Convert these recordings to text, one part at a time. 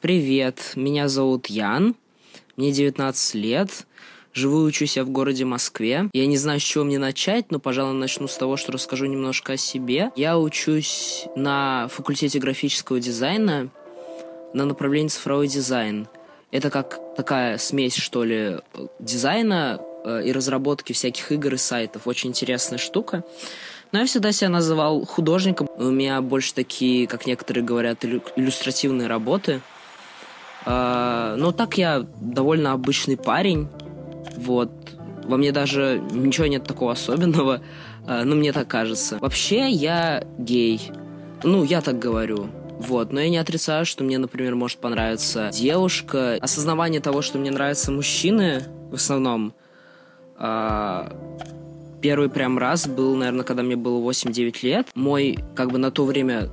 Привет, меня зовут Ян, мне 19 лет, живу и учусь я в городе Москве. Я не знаю, с чего мне начать, но, пожалуй, начну с того, что расскажу немножко о себе. Я учусь на факультете графического дизайна на направлении цифровой дизайн. Это как такая смесь, что ли, дизайна э, и разработки всяких игр и сайтов. Очень интересная штука. Но я всегда себя называл художником. У меня больше такие, как некоторые говорят, иллюстративные работы – но так я довольно обычный парень. Вот. Во мне даже ничего нет такого особенного. А, ну, мне так кажется. Вообще, я гей. Ну, я так говорю. Вот, но я не отрицаю, что мне, например, может понравиться девушка. Осознавание того, что мне нравятся мужчины, в основном, э, первый прям раз был, наверное, когда мне было 8-9 лет. Мой, как бы на то время,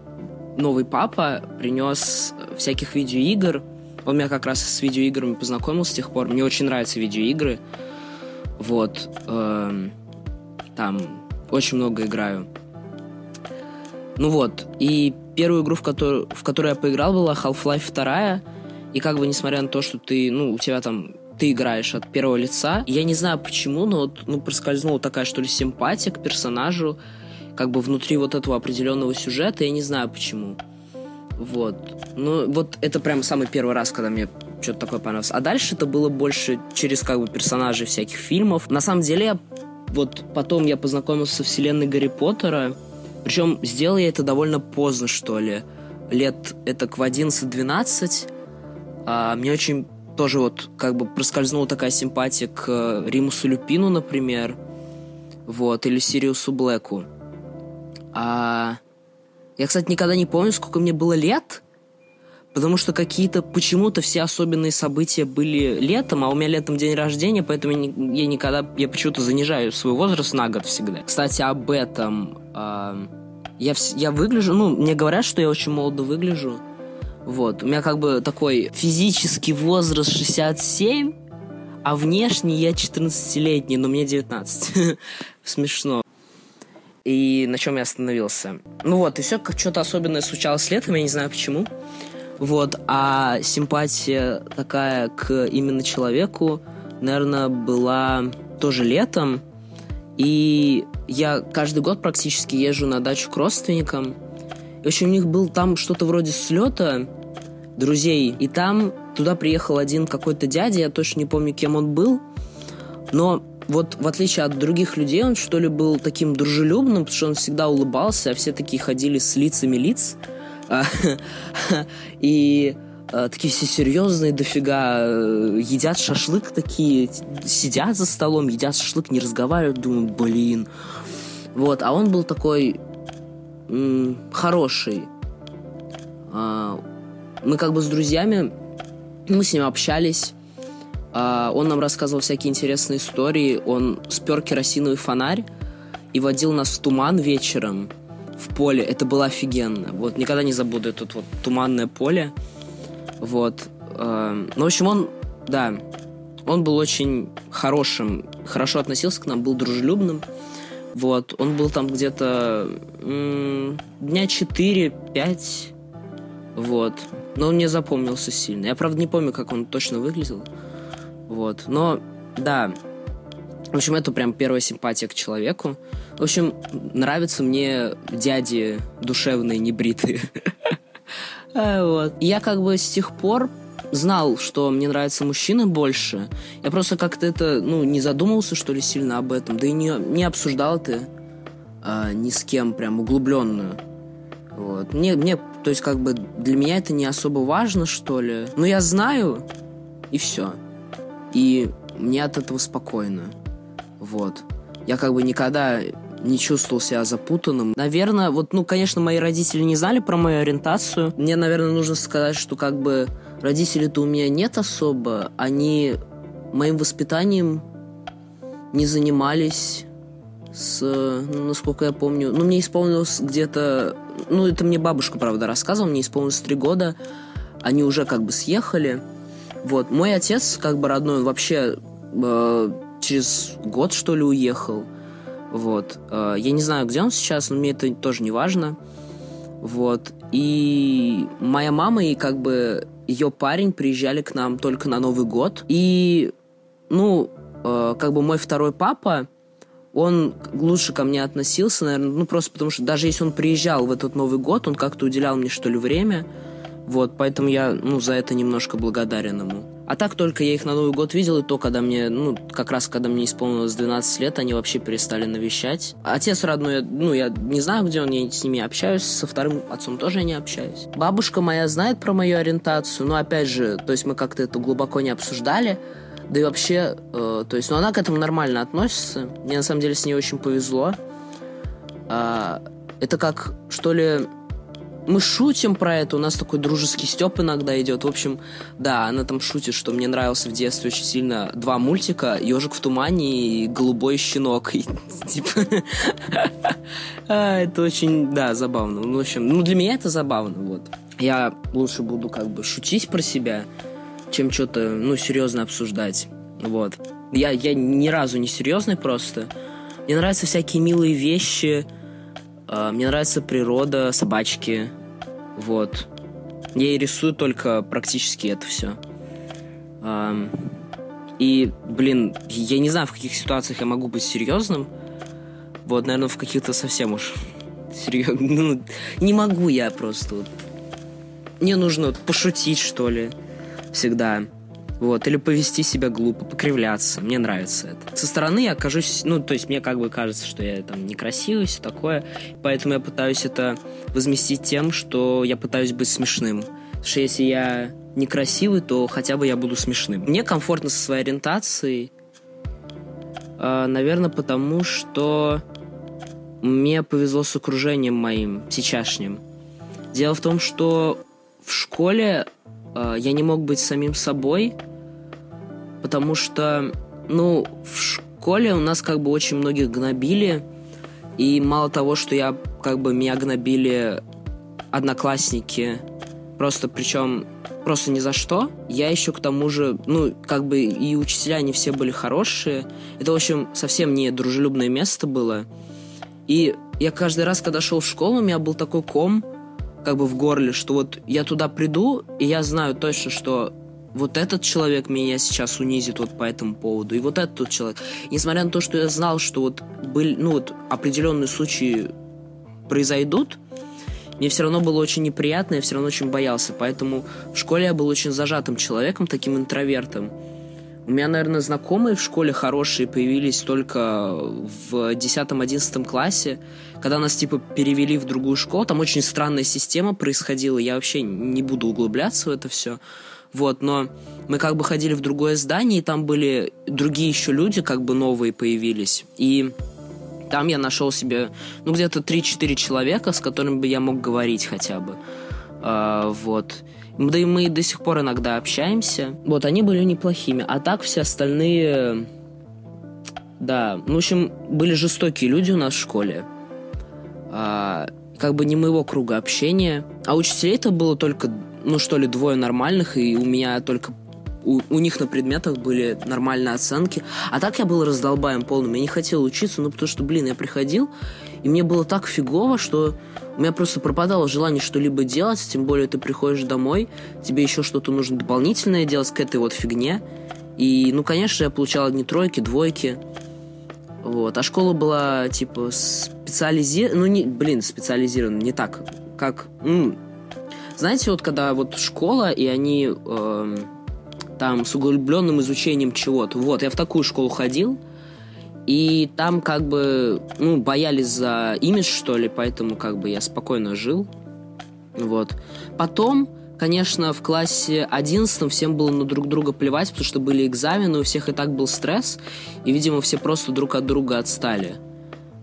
новый папа принес всяких видеоигр, он меня как раз с видеоиграми познакомил с тех пор. Мне очень нравятся видеоигры. Вот. Э, там очень много играю. Ну вот. И первую игру, в которую, в которую я поиграл, была Half-Life 2. И как бы, несмотря на то, что ты, ну, у тебя там ты играешь от первого лица. Я не знаю почему, но вот, ну, проскользнула такая, что ли, симпатия к персонажу, как бы внутри вот этого определенного сюжета, я не знаю почему. Вот. Ну, вот это прям самый первый раз, когда мне что-то такое понравилось. А дальше это было больше через как бы персонажей всяких фильмов. На самом деле, вот потом я познакомился со вселенной Гарри Поттера. Причем сделал я это довольно поздно, что ли. Лет это к 11-12. А, мне очень тоже вот как бы проскользнула такая симпатия к Римусу Люпину, например. Вот, или Сириусу Блэку. А я, кстати, никогда не помню, сколько мне было лет, потому что какие-то почему-то все особенные события были летом, а у меня летом день рождения, поэтому я никогда, я почему-то занижаю свой возраст на год всегда. Кстати, об этом э, я, я выгляжу, ну, мне говорят, что я очень молодо выгляжу. Вот, у меня как бы такой физический возраст 67, а внешне я 14-летний, но мне 19. Смешно и на чем я остановился. Ну вот, и все, как что-то особенное случалось летом, я не знаю почему. Вот, а симпатия такая к именно человеку, наверное, была тоже летом. И я каждый год практически езжу на дачу к родственникам. И, в общем, у них был там что-то вроде слета друзей. И там туда приехал один какой-то дядя, я точно не помню, кем он был. Но вот в отличие от других людей, он что ли был таким дружелюбным, потому что он всегда улыбался, а все такие ходили с лицами лиц. А, и а, такие все серьезные дофига, э, едят шашлык такие, сидят за столом, едят шашлык, не разговаривают, думаю, блин. Вот, а он был такой хороший. А, мы как бы с друзьями, мы с ним общались, он нам рассказывал всякие интересные истории. Он спер керосиновый фонарь и водил нас в туман вечером в поле. Это было офигенно. Вот никогда не забуду это вот туманное поле. Вот. А, ну, в общем, он, да, он был очень хорошим, хорошо относился к нам, был дружелюбным. Вот, он был там где-то дня 4-5, вот. Но он мне запомнился сильно. Я, правда, не помню, как он точно выглядел. Вот. Но, да, в общем, это прям первая симпатия к человеку. В общем, нравятся мне дяди душевные, небритые. А, вот. Я как бы с тех пор знал, что мне нравятся мужчины больше. Я просто как-то это, ну, не задумывался, что ли, сильно об этом. Да и не, не обсуждал это а, ни с кем прям углубленно. Вот. Мне, мне, то есть, как бы, для меня это не особо важно, что ли. Но я знаю, и все. И мне от этого спокойно. Вот. Я как бы никогда не чувствовал себя запутанным. Наверное, вот, ну, конечно, мои родители не знали про мою ориентацию. Мне, наверное, нужно сказать, что как бы родителей-то у меня нет особо. Они моим воспитанием не занимались с, ну, насколько я помню, ну, мне исполнилось где-то, ну, это мне бабушка, правда, рассказывала, мне исполнилось три года, они уже как бы съехали, вот, мой отец, как бы родной, он вообще э, через год, что ли, уехал. Вот. Э, я не знаю, где он сейчас, но мне это тоже не важно. Вот. И моя мама и как бы ее парень приезжали к нам только на Новый год. И, ну, э, как бы мой второй папа, он лучше ко мне относился, наверное, ну, просто потому что даже если он приезжал в этот Новый год, он как-то уделял мне, что ли, время. Вот, поэтому я, ну, за это немножко благодарен ему. А так только я их на Новый год видел, и то, когда мне, ну, как раз когда мне исполнилось 12 лет, они вообще перестали навещать. Отец родной, ну, я не знаю, где он, я с ними общаюсь, со вторым отцом тоже не общаюсь. Бабушка моя знает про мою ориентацию, но, опять же, то есть мы как-то это глубоко не обсуждали, да и вообще, э, то есть, ну, она к этому нормально относится. Мне, на самом деле, с ней очень повезло. Э, это как, что ли, мы шутим про это, у нас такой дружеский степ иногда идет. В общем, да, она там шутит, что мне нравился в детстве очень сильно два мультика «Ежик в тумане» и «Голубой щенок». Типа... а, это очень, да, забавно. Ну, в общем, ну, для меня это забавно, вот. Я лучше буду как бы шутить про себя, чем что-то, ну, серьезно обсуждать. Вот. Я, я ни разу не серьезный просто. Мне нравятся всякие милые вещи, мне нравится природа, собачки. Вот. Я и рисую только практически это все. И, блин, я не знаю, в каких ситуациях я могу быть серьезным. Вот, наверное, в каких-то совсем уж серьезно. Ну, не могу я просто. Вот. Мне нужно пошутить, что ли, всегда. Вот, или повести себя глупо, покривляться. Мне нравится это. Со стороны я окажусь, ну, то есть мне как бы кажется, что я там некрасивый, все такое. Поэтому я пытаюсь это возместить тем, что я пытаюсь быть смешным. Потому что если я некрасивый, то хотя бы я буду смешным. Мне комфортно со своей ориентацией. Э, наверное, потому что мне повезло с окружением моим сейчасшним. Дело в том, что в школе я не мог быть самим собой, потому что, ну, в школе у нас как бы очень многих гнобили, и мало того, что я как бы меня гнобили одноклассники, просто причем просто ни за что. Я еще к тому же, ну, как бы и учителя не все были хорошие. Это, в общем, совсем не дружелюбное место было. И я каждый раз, когда шел в школу, у меня был такой ком, как бы в горле, что вот я туда приду, и я знаю точно, что вот этот человек меня сейчас унизит вот по этому поводу, и вот этот человек. Несмотря на то, что я знал, что вот были, ну вот определенные случаи произойдут, мне все равно было очень неприятно, я все равно очень боялся. Поэтому в школе я был очень зажатым человеком, таким интровертом. У меня, наверное, знакомые в школе хорошие появились только в 10-11 классе, когда нас, типа, перевели в другую школу. Там очень странная система происходила, я вообще не буду углубляться в это все. Вот, но мы как бы ходили в другое здание, и там были другие еще люди, как бы новые появились. И там я нашел себе, ну, где-то 3-4 человека, с которыми бы я мог говорить хотя бы. А, вот. Да и мы до сих пор иногда общаемся. Вот, они были неплохими. А так все остальные... Да, ну, в общем, были жестокие люди у нас в школе. А, как бы не моего круга общения. А учителей-то было только, ну, что ли, двое нормальных, и у меня только у, у них на предметах были нормальные оценки. А так я был раздолбаем полным. Я не хотел учиться, ну, потому что, блин, я приходил, и мне было так фигово, что у меня просто пропадало желание что-либо делать, тем более ты приходишь домой, тебе еще что-то нужно дополнительное делать к этой вот фигне. И, ну, конечно, я получал одни тройки, двойки. Вот. А школа была, типа, специализирована... Ну, не, блин, специализирована, не так. Как... М- знаете, вот когда вот школа, и они э, там с углубленным изучением чего-то. Вот, я в такую школу ходил, и там как бы, ну, боялись за имидж, что ли, поэтому как бы я спокойно жил. Вот. Потом, конечно, в классе 11 всем было на друг друга плевать, потому что были экзамены, у всех и так был стресс, и, видимо, все просто друг от друга отстали.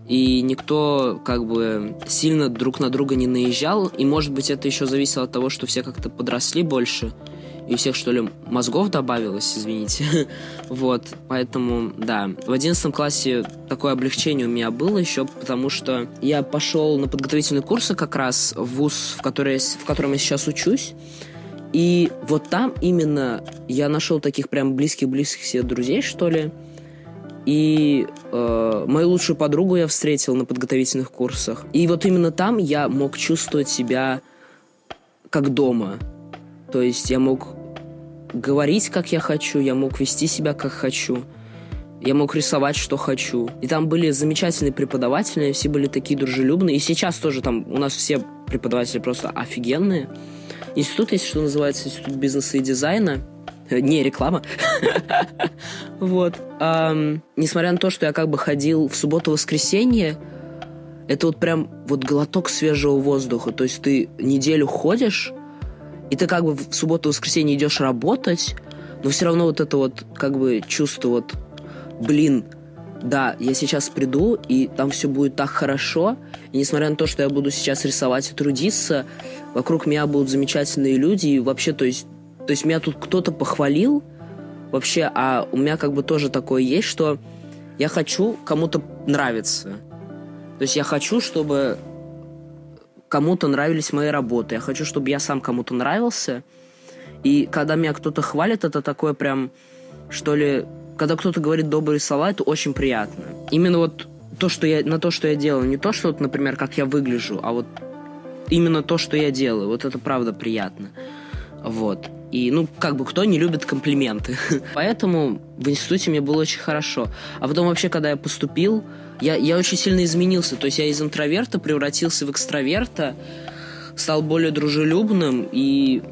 И никто как бы сильно друг на друга не наезжал, и, может быть, это еще зависело от того, что все как-то подросли больше, и всех, что ли, мозгов добавилось, извините. вот, поэтому, да. В одиннадцатом классе такое облегчение у меня было еще, потому что я пошел на подготовительные курсы как раз в ВУЗ, в, который, в котором я сейчас учусь. И вот там именно я нашел таких прям близких-близких себе друзей, что ли. И э, мою лучшую подругу я встретил на подготовительных курсах. И вот именно там я мог чувствовать себя как дома. То есть я мог говорить, как я хочу, я мог вести себя, как хочу. Я мог рисовать, что хочу. И там были замечательные преподаватели, все были такие дружелюбные. И сейчас тоже там у нас все преподаватели просто офигенные. Институт есть, что называется Институт бизнеса и дизайна. Э, не реклама. Вот. Несмотря на то, что я как бы ходил в субботу-воскресенье, это вот прям вот глоток свежего воздуха. То есть ты неделю ходишь, и ты как бы в субботу-воскресенье идешь работать, но все равно вот это вот как бы чувство вот, блин, да, я сейчас приду, и там все будет так хорошо, и несмотря на то, что я буду сейчас рисовать и трудиться, вокруг меня будут замечательные люди, и вообще, то есть, то есть меня тут кто-то похвалил, вообще, а у меня как бы тоже такое есть, что я хочу кому-то нравиться. То есть я хочу, чтобы кому-то нравились мои работы. Я хочу, чтобы я сам кому-то нравился. И когда меня кто-то хвалит, это такое прям, что ли, когда кто-то говорит добрые слова, это очень приятно. Именно вот то, что я, на то, что я делаю, не то, что, вот, например, как я выгляжу, а вот именно то, что я делаю, вот это правда приятно. Вот. И, ну, как бы, кто не любит комплименты. Поэтому в институте мне было очень хорошо. А потом вообще, когда я поступил, я, я очень сильно изменился. То есть я из интроверта превратился в экстраверта, стал более дружелюбным. И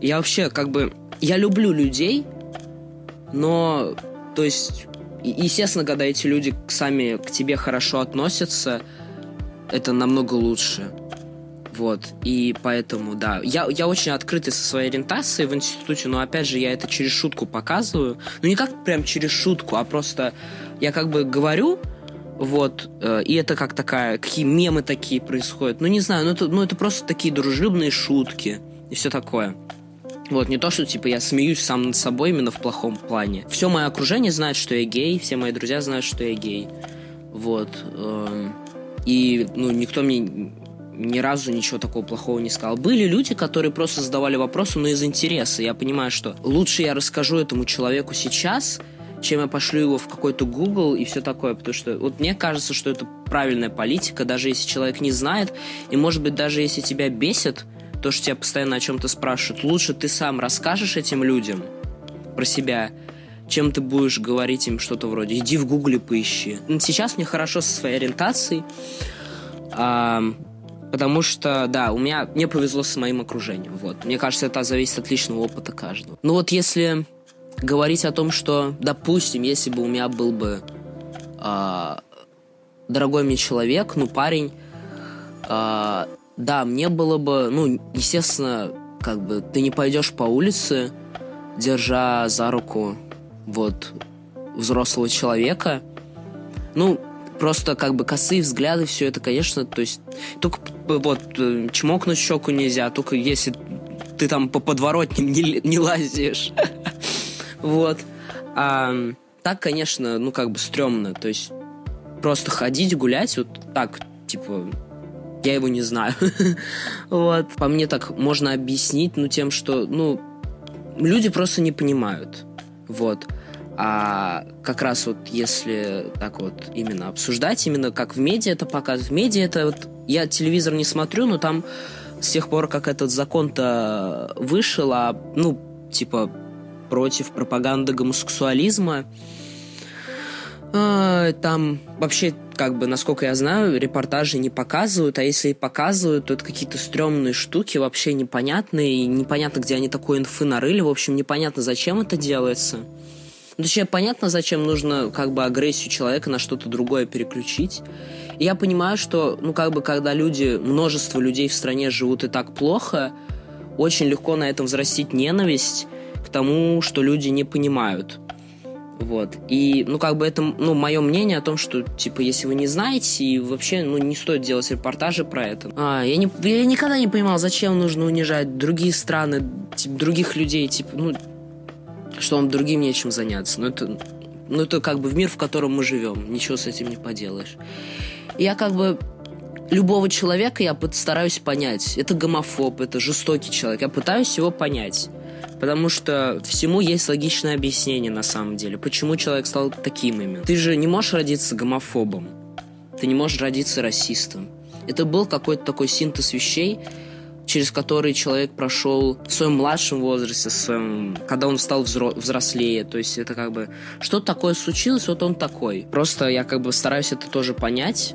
я вообще, как бы, я люблю людей, но, то есть, естественно, когда эти люди сами к тебе хорошо относятся, это намного лучше. Вот, и поэтому, да, я, я очень открытый со своей ориентацией в институте, но, опять же, я это через шутку показываю. Ну, не как прям через шутку, а просто я как бы говорю, вот, э, и это как такая, какие мемы такие происходят. Ну, не знаю, ну это, ну, это просто такие дружелюбные шутки и все такое. Вот, не то, что, типа, я смеюсь сам над собой именно в плохом плане. Все мое окружение знает, что я гей, все мои друзья знают, что я гей. Вот. Э, и, ну, никто мне ни разу ничего такого плохого не сказал. Были люди, которые просто задавали вопросы, но из интереса. Я понимаю, что лучше я расскажу этому человеку сейчас, чем я пошлю его в какой-то Google и все такое. Потому что вот мне кажется, что это правильная политика, даже если человек не знает, и может быть даже если тебя бесит, то, что тебя постоянно о чем-то спрашивают, лучше ты сам расскажешь этим людям про себя, чем ты будешь говорить им что-то вроде «иди в гугле поищи». Сейчас мне хорошо со своей ориентацией, Потому что, да, у меня мне повезло с моим окружением. Вот. Мне кажется, это зависит от личного опыта каждого. Ну вот если говорить о том, что, допустим, если бы у меня был бы э, дорогой мне человек, ну, парень, э, да, мне было бы, ну, естественно, как бы ты не пойдешь по улице, держа за руку вот взрослого человека. Ну, просто как бы косые взгляды, все это, конечно, то есть только вот э, чмокнуть щеку нельзя, только если ты там по подворотням не, не лазишь. Вот. А так, конечно, ну как бы стрёмно, то есть просто ходить, гулять, вот так, типа, я его не знаю. вот. По мне так можно объяснить, ну, тем, что, ну, люди просто не понимают. Вот. А как раз вот если так вот именно обсуждать, именно как в медиа это показывают. В медиа это вот... Я телевизор не смотрю, но там с тех пор, как этот закон-то вышел, а, ну, типа, против пропаганды гомосексуализма, э, там вообще, как бы, насколько я знаю, репортажи не показывают, а если и показывают, то это какие-то стрёмные штуки, вообще непонятные, непонятно, где они такой инфы нарыли, в общем, непонятно, зачем это делается. Ну, точнее, понятно, зачем нужно как бы агрессию человека на что-то другое переключить. И я понимаю, что, ну, как бы, когда люди, множество людей в стране живут и так плохо, очень легко на этом взрастить ненависть к тому, что люди не понимают. Вот. И, ну, как бы это, ну, мое мнение о том, что, типа, если вы не знаете, и вообще, ну, не стоит делать репортажи про это. А, я, не, я никогда не понимал, зачем нужно унижать другие страны, типа, других людей, типа, ну, что вам другим нечем заняться. Но это, ну, это как бы в мир, в котором мы живем. Ничего с этим не поделаешь. Я как бы любого человека я стараюсь понять. Это гомофоб, это жестокий человек. Я пытаюсь его понять. Потому что всему есть логичное объяснение на самом деле. Почему человек стал таким именно. Ты же не можешь родиться гомофобом. Ты не можешь родиться расистом. Это был какой-то такой синтез вещей, через который человек прошел в своем младшем возрасте, в своем, когда он стал взро- взрослее. То есть это как бы что такое случилось, вот он такой. Просто я как бы стараюсь это тоже понять.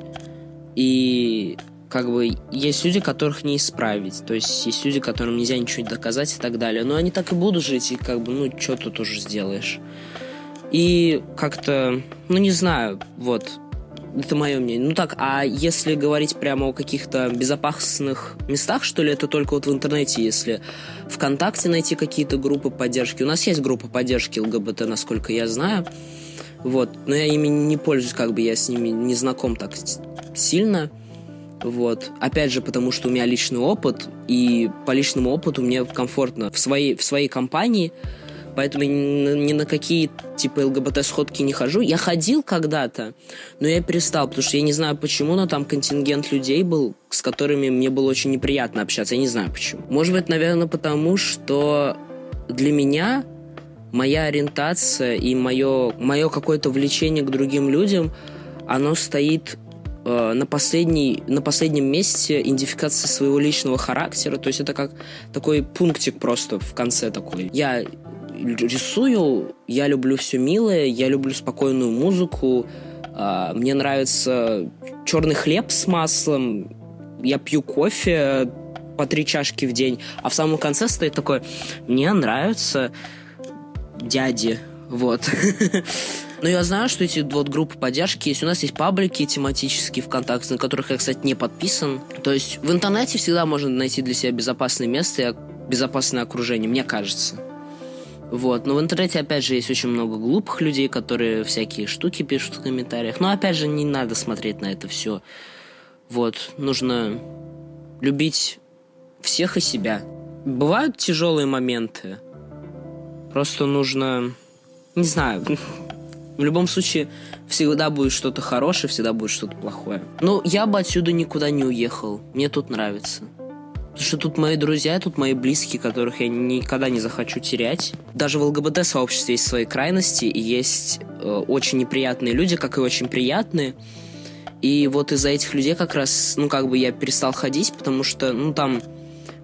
И как бы есть люди, которых не исправить. То есть есть люди, которым нельзя ничего доказать и так далее. Но они так и будут жить, и как бы, ну, что тут уже сделаешь. И как-то, ну, не знаю, вот, это мое мнение. Ну так, а если говорить прямо о каких-то безопасных местах, что ли, это только вот в интернете, если ВКонтакте найти какие-то группы поддержки. У нас есть группа поддержки ЛГБТ, насколько я знаю. Вот. Но я ими не пользуюсь, как бы я с ними не знаком так сильно. Вот. Опять же, потому что у меня личный опыт, и по личному опыту мне комфортно в своей, в своей компании поэтому ни на какие типа ЛГБТ-сходки не хожу. Я ходил когда-то, но я перестал, потому что я не знаю почему, но там контингент людей был, с которыми мне было очень неприятно общаться. Я не знаю почему. Может быть, наверное, потому что для меня моя ориентация и мое, мое какое-то влечение к другим людям, оно стоит э, на, последней, на последнем месте идентификации своего личного характера. То есть это как такой пунктик просто в конце такой. Я рисую, я люблю все милое, я люблю спокойную музыку, а, мне нравится черный хлеб с маслом, я пью кофе по три чашки в день, а в самом конце стоит такой, мне нравятся дяди, вот. Но я знаю, что эти вот группы поддержки есть. У нас есть паблики тематические ВКонтакте, на которых я, кстати, не подписан. То есть в интернете всегда можно найти для себя безопасное место и безопасное окружение, мне кажется. Вот. Но в интернете, опять же, есть очень много глупых людей, которые всякие штуки пишут в комментариях. Но, опять же, не надо смотреть на это все. Вот. Нужно любить всех и себя. Бывают тяжелые моменты. Просто нужно... Не знаю. В любом случае, всегда будет что-то хорошее, всегда будет что-то плохое. Но я бы отсюда никуда не уехал. Мне тут нравится. Потому что тут мои друзья, тут мои близкие, которых я никогда не захочу терять. Даже в ЛГБТ-сообществе есть свои крайности, и есть э, очень неприятные люди, как и очень приятные. И вот из-за этих людей как раз, ну, как бы я перестал ходить, потому что, ну, там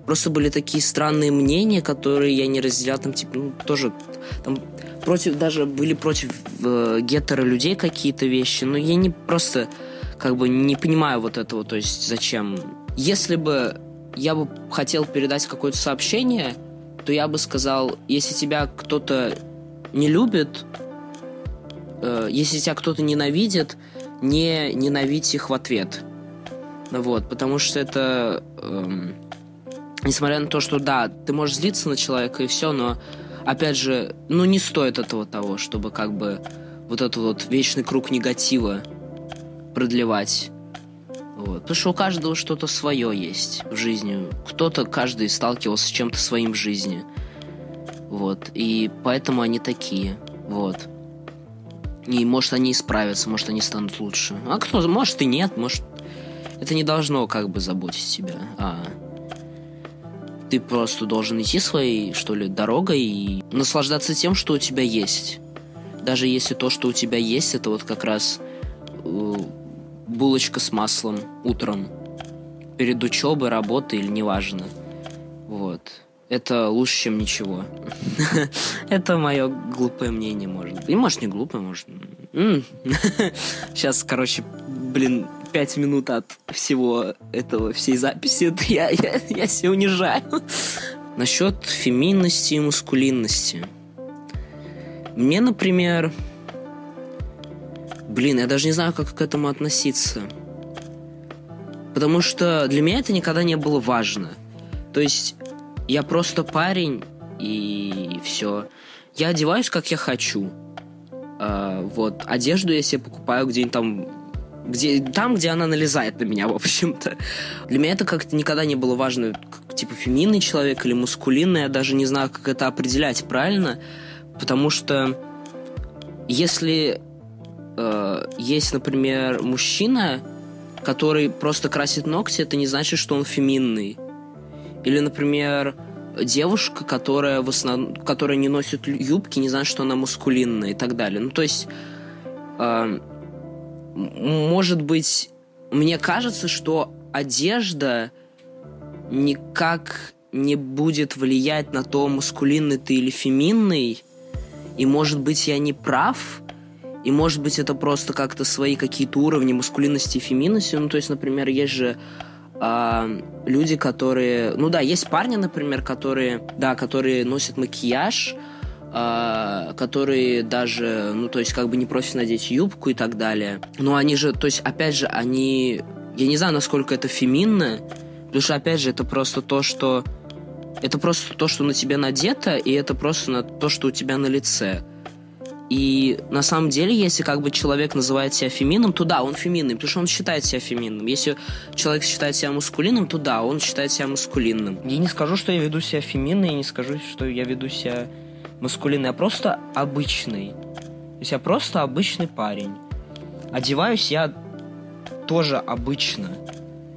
просто были такие странные мнения, которые я не разделял, там, типа, ну, тоже, там, против, даже были против э, гетеро людей какие-то вещи, но я не просто, как бы, не понимаю вот этого, то есть, зачем. Если бы я бы хотел передать какое-то сообщение, то я бы сказал, если тебя кто-то не любит, э, если тебя кто-то ненавидит, не ненавидь их в ответ. Вот, потому что это, эм, несмотря на то, что да, ты можешь злиться на человека и все, но опять же, ну не стоит этого того, чтобы как бы вот этот вот вечный круг негатива продлевать. Вот. Потому что у каждого что-то свое есть в жизни. Кто-то, каждый сталкивался с чем-то своим в жизни. Вот. И поэтому они такие. Вот. И может они исправятся, может они станут лучше. А кто, может и нет, может... Это не должно как бы заботить тебя. А ты просто должен идти своей, что ли, дорогой и наслаждаться тем, что у тебя есть. Даже если то, что у тебя есть, это вот как раз э, булочка с маслом утром перед учебой, работой или неважно. Вот. Это лучше, чем ничего. Это мое глупое мнение, может. И может не глупое, может... Сейчас, короче, блин, пять минут от всего этого, всей записи, я, я, я себя унижаю. Насчет феминности и мускулинности. Мне, например, Блин, я даже не знаю, как к этому относиться. Потому что для меня это никогда не было важно. То есть я просто парень, и все. Я одеваюсь, как я хочу. А, вот. Одежду я себе покупаю где-нибудь там где, там, где она налезает на меня, в общем-то. Для меня это как-то никогда не было важно, как, типа, феминный человек или мускулинный, я даже не знаю, как это определять правильно, потому что если э, есть, например, мужчина, который просто красит ногти, это не значит, что он феминный. Или, например, девушка, которая в основном, которая не носит юбки, не значит, что она мускулинная и так далее. Ну, то есть, э, может быть, мне кажется, что одежда никак не будет влиять на то, маскулинный ты или феминный. И, может быть, я не прав, и, может быть, это просто как-то свои какие-то уровни маскулинности и феминности. Ну, то есть, например, есть же э, люди, которые... Ну да, есть парни, например, которые, да, которые носят макияж, э, которые даже, ну, то есть, как бы не просят надеть юбку и так далее. Но они же, то есть, опять же, они... Я не знаю, насколько это феминно, потому что, опять же, это просто то, что... Это просто то, что на тебе надето, и это просто на то, что у тебя на лице. И на самом деле, если как бы человек называет себя феминным, то да, он феминный, потому что он считает себя феминным. Если человек считает себя мускулинным, то да, он считает себя мускулинным. Я не скажу, что я веду себя феминно, и не скажу, что я веду себя маскулинный, я просто обычный. То есть я просто обычный парень. Одеваюсь я тоже обычно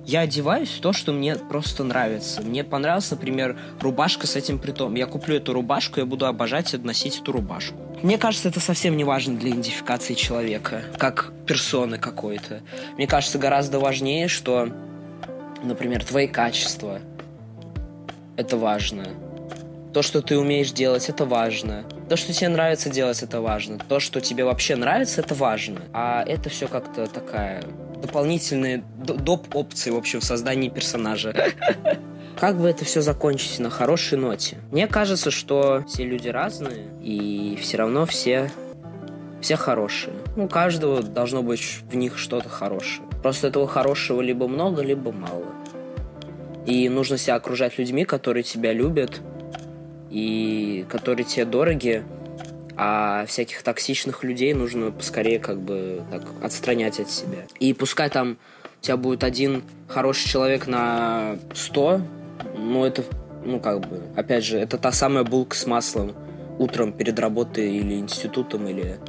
я одеваюсь в то, что мне просто нравится. Мне понравилась, например, рубашка с этим притом. Я куплю эту рубашку, я буду обожать носить эту рубашку. Мне кажется, это совсем не важно для идентификации человека, как персоны какой-то. Мне кажется, гораздо важнее, что, например, твои качества. Это важно. То, что ты умеешь делать, это важно. То, что тебе нравится делать, это важно. То, что тебе вообще нравится, это важно. А это все как-то такая дополнительные доп. опции, в общем, в создании персонажа. Как бы это все закончить на хорошей ноте? Мне кажется, что все люди разные, и все равно все все хорошие. У каждого должно быть в них что-то хорошее. Просто этого хорошего либо много, либо мало. И нужно себя окружать людьми, которые тебя любят, и которые тебе дороги, а всяких токсичных людей нужно поскорее как бы так отстранять от себя. И пускай там у тебя будет один хороший человек на сто, ну это, ну как бы, опять же, это та самая булка с маслом утром перед работой или институтом, или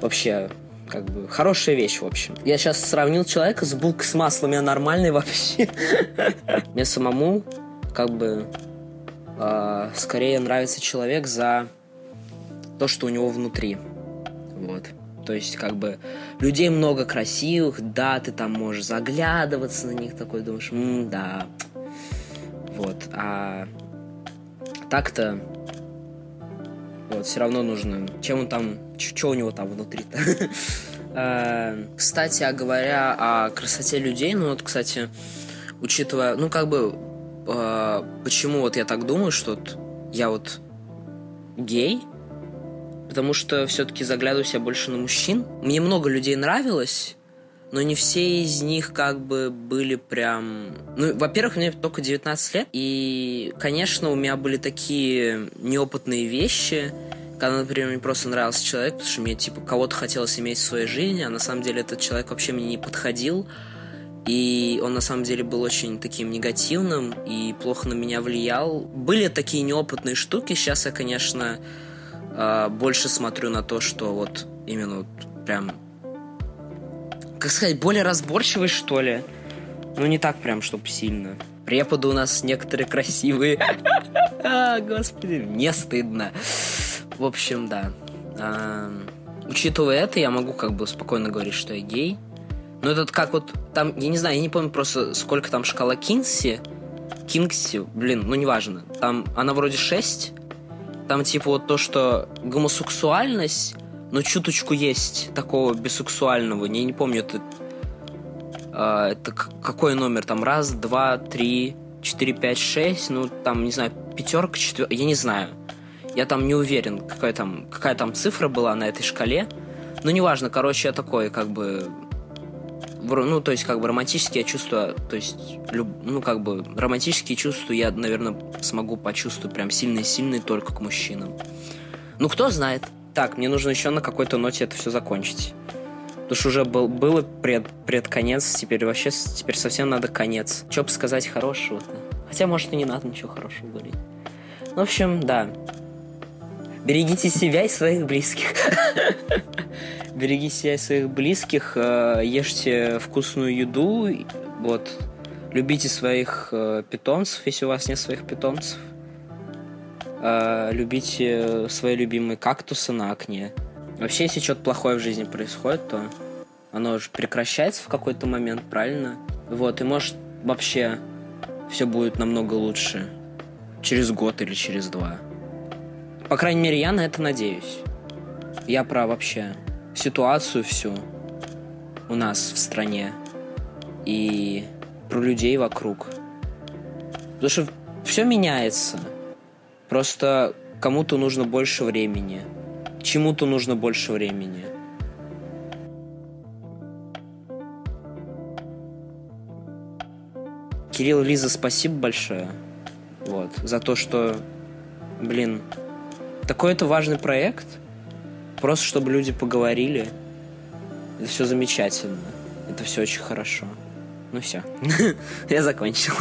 вообще как бы хорошая вещь, в общем. Я сейчас сравнил человека с булкой с маслом, я нормальный вообще. Мне самому как бы э, скорее нравится человек за то, что у него внутри. Вот. То есть, как бы, людей много красивых, да, ты там можешь заглядываться на них, такой думаешь, да. Вот. А так-то вот, все равно нужно, чем он там, что у него там внутри-то. А, кстати, а говоря о красоте людей, ну вот, кстати, учитывая, ну как бы, а, почему вот я так думаю, что я вот гей, потому что все-таки заглядываюсь я больше на мужчин. Мне много людей нравилось, но не все из них как бы были прям... Ну, во-первых, мне только 19 лет, и, конечно, у меня были такие неопытные вещи, когда, например, мне просто нравился человек, потому что мне, типа, кого-то хотелось иметь в своей жизни, а на самом деле этот человек вообще мне не подходил, и он на самом деле был очень таким негативным и плохо на меня влиял. Были такие неопытные штуки, сейчас я, конечно, э, больше смотрю на то, что вот именно вот прям, как сказать, более разборчивый, что ли. Ну, не так прям, чтобы сильно. Преподы у нас некоторые красивые. А, господи, мне стыдно. В общем, да. А, учитывая это, я могу как бы спокойно говорить, что я гей. Но этот как вот там, я не знаю, я не помню просто, сколько там шкала Кинси. Кингси, блин, ну неважно. Там она вроде 6, там типа вот то, что гомосексуальность, но чуточку есть такого бисексуального. Я не помню, это, э, это какой номер там? Раз, два, три, четыре, пять, шесть. Ну, там, не знаю, пятерка, четверка. Я не знаю. Я там не уверен, какая там, какая там цифра была на этой шкале. Но неважно, короче, я такой, как бы, ну, то есть, как бы, романтические чувства, то есть, люб, ну, как бы, романтические чувства я, наверное, смогу почувствовать прям сильные-сильные только к мужчинам. Ну, кто знает. Так, мне нужно еще на какой-то ноте это все закончить. Потому что уже был, было пред, предконец, теперь вообще, теперь совсем надо конец. Что бы сказать хорошего-то? Хотя, может, и не надо ничего хорошего говорить. Ну, в общем, да. Берегите себя и своих близких. Берегите себя и своих близких, э, ешьте вкусную еду, вот, любите своих э, питомцев, если у вас нет своих питомцев. Э, любите свои любимые кактусы на окне. Вообще, если что-то плохое в жизни происходит, то оно же прекращается в какой-то момент, правильно? Вот, и может вообще все будет намного лучше. Через год или через два. По крайней мере, я на это надеюсь. Я про вообще ситуацию всю у нас в стране и про людей вокруг. Потому что все меняется. Просто кому-то нужно больше времени, чему-то нужно больше времени. Кирилл, Лиза, спасибо большое. Вот, за то, что, блин, такой это важный проект. Просто чтобы люди поговорили. Это все замечательно. Это все очень хорошо. Ну все. Я закончил.